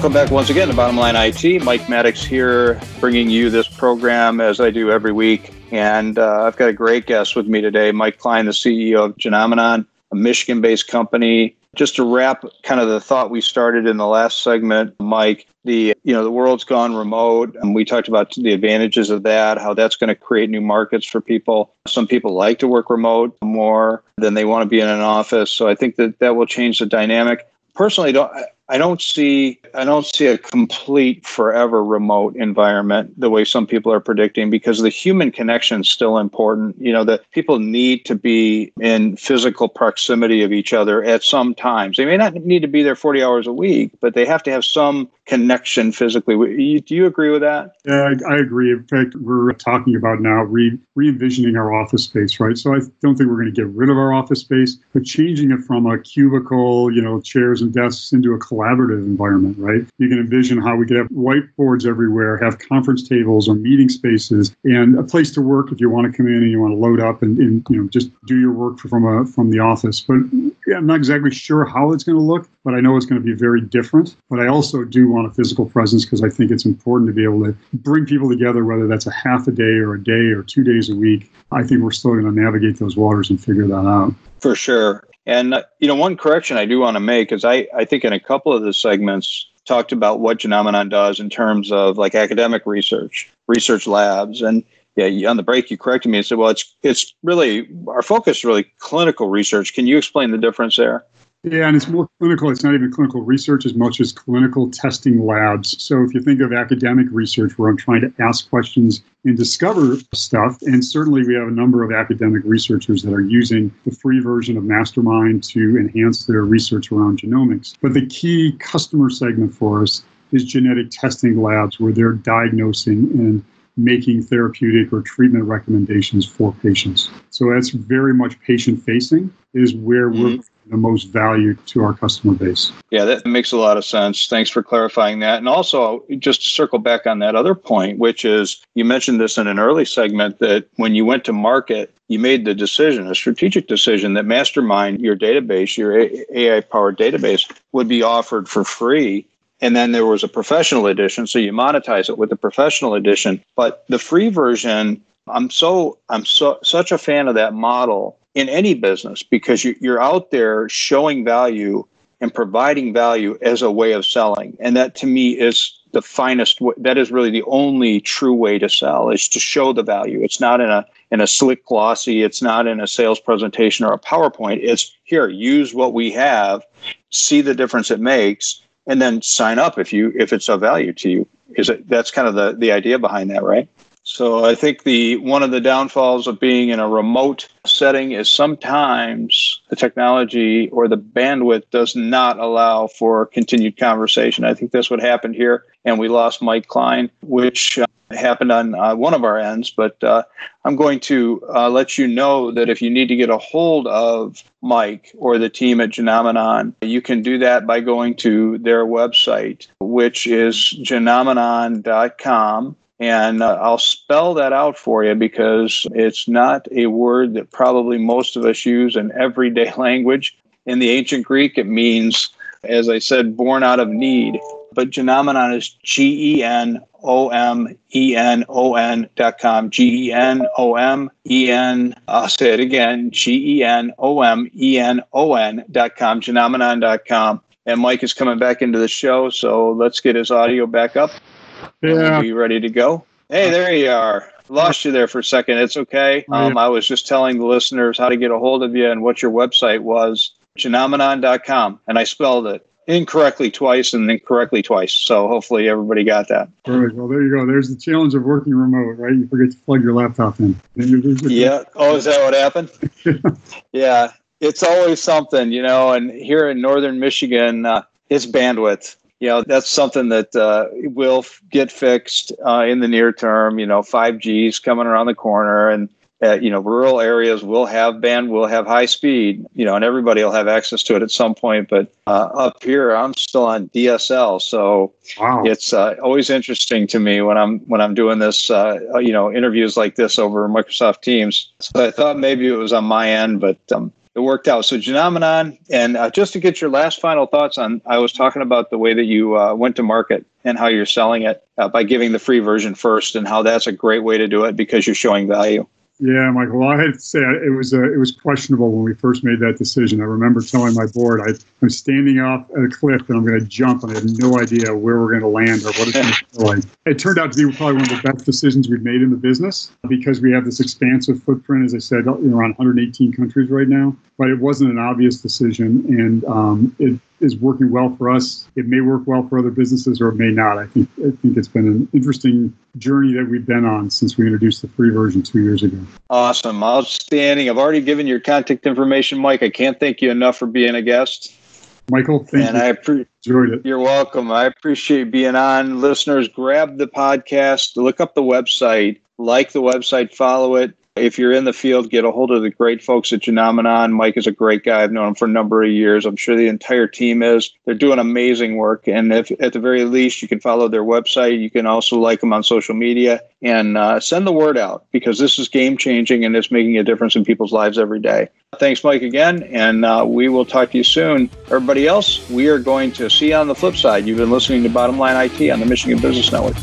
Welcome back once again to Bottom Line IT. Mike Maddox here, bringing you this program as I do every week. And uh, I've got a great guest with me today, Mike Klein, the CEO of Genomenon, a Michigan-based company. Just to wrap kind of the thought we started in the last segment, Mike, the you know the world's gone remote and we talked about the advantages of that how that's going to create new markets for people some people like to work remote more than they want to be in an office so i think that that will change the dynamic personally don't I don't see I don't see a complete forever remote environment the way some people are predicting because the human connection is still important. You know, that people need to be in physical proximity of each other at some times. They may not need to be there 40 hours a week, but they have to have some connection physically. Do you agree with that? Yeah, I, I agree. In fact, we're talking about now re envisioning our office space, right? So I don't think we're going to get rid of our office space, but changing it from a cubicle, you know, chairs and desks into a collaborative environment, right? You can envision how we could have whiteboards everywhere, have conference tables or meeting spaces, and a place to work if you want to come in and you want to load up and, and you know just do your work from a from the office. But yeah, I'm not exactly sure how it's going to look, but I know it's going to be very different. But I also do want a physical presence because I think it's important to be able to bring people together, whether that's a half a day or a day or two days a week. I think we're still going to navigate those waters and figure that out. For sure. And, uh, you know, one correction I do want to make is I, I think in a couple of the segments talked about what Genomenon does in terms of like academic research, research labs. And yeah, on the break, you corrected me and said, well, it's, it's really, our focus is really clinical research. Can you explain the difference there? Yeah, and it's more clinical. It's not even clinical research as much as clinical testing labs. So if you think of academic research where I'm trying to ask questions and discover stuff, and certainly we have a number of academic researchers that are using the free version of Mastermind to enhance their research around genomics. But the key customer segment for us is genetic testing labs where they're diagnosing and making therapeutic or treatment recommendations for patients. So that's very much patient facing is where mm-hmm. we're the most value to our customer base. Yeah, that makes a lot of sense. Thanks for clarifying that. And also, just to circle back on that other point, which is you mentioned this in an early segment that when you went to market, you made the decision, a strategic decision that Mastermind, your database, your AI powered database, would be offered for free. And then there was a professional edition. So you monetize it with the professional edition. But the free version, I'm so I'm so such a fan of that model in any business because you're out there showing value and providing value as a way of selling. And that to me is the finest way, that is really the only true way to sell is to show the value. It's not in a in a slick glossy, it's not in a sales presentation or a PowerPoint. It's here, use what we have, see the difference it makes, and then sign up if you if it's of value to you. Is it that's kind of the the idea behind that, right? So I think the one of the downfalls of being in a remote setting is sometimes the technology or the bandwidth does not allow for continued conversation. I think that's what happened here, and we lost Mike Klein, which uh, happened on uh, one of our ends. But uh, I'm going to uh, let you know that if you need to get a hold of Mike or the team at Genomenon, you can do that by going to their website, which is genomenon.com and uh, I'll spell that out for you because it's not a word that probably most of us use in everyday language. In the ancient Greek, it means, as I said, born out of need. But genomenon is G E N O M E N O N dot com. G E N O M E N. I'll say it again G E N O M E N O N dot com. Genomenon dot com. And Mike is coming back into the show, so let's get his audio back up. Yeah. Are you ready to go? Hey, there you are. Lost you there for a second. It's okay. Um, I was just telling the listeners how to get a hold of you and what your website was, genomenon.com. And I spelled it incorrectly twice and incorrectly twice. So hopefully everybody got that. All right. Well, there you go. There's the challenge of working remote, right? You forget to plug your laptop in. Yeah. Oh, is that what happened? yeah. It's always something, you know, and here in Northern Michigan, uh, it's bandwidth you know that's something that uh, will get fixed uh, in the near term. You know, 5G is coming around the corner, and uh, you know, rural areas will have band, will have high speed. You know, and everybody will have access to it at some point. But uh, up here, I'm still on DSL, so wow. it's uh, always interesting to me when I'm when I'm doing this. Uh, you know, interviews like this over Microsoft Teams. So I thought maybe it was on my end, but um, it worked out. So Genomenon, and uh, just to get your last final thoughts on, I was talking about the way that you uh, went to market and how you're selling it uh, by giving the free version first, and how that's a great way to do it because you're showing value. Yeah, Michael. Well, I had to say it was uh, it was questionable when we first made that decision. I remember telling my board I, am standing off a cliff and I'm going to jump, and I have no idea where we're going to land or what it's going to feel like. It turned out to be probably one of the best decisions we've made in the business because we have this expansive footprint, as I said, around 118 countries right now. But it wasn't an obvious decision, and um, it is working well for us. It may work well for other businesses, or it may not. I think I think it's been an interesting journey that we've been on since we introduced the free version two years ago. Awesome, outstanding. I've already given your contact information, Mike. I can't thank you enough for being a guest. Michael, thank you and you. I pre- enjoyed it. You're welcome. I appreciate being on. Listeners, grab the podcast, look up the website, like the website, follow it. If you're in the field, get a hold of the great folks at Genomenon. Mike is a great guy. I've known him for a number of years. I'm sure the entire team is. They're doing amazing work. And if at the very least, you can follow their website, you can also like them on social media and uh, send the word out because this is game changing and it's making a difference in people's lives every day. Thanks, Mike, again. And uh, we will talk to you soon. Everybody else, we are going to see you on the flip side. You've been listening to Bottom Line IT on the Michigan Business Network.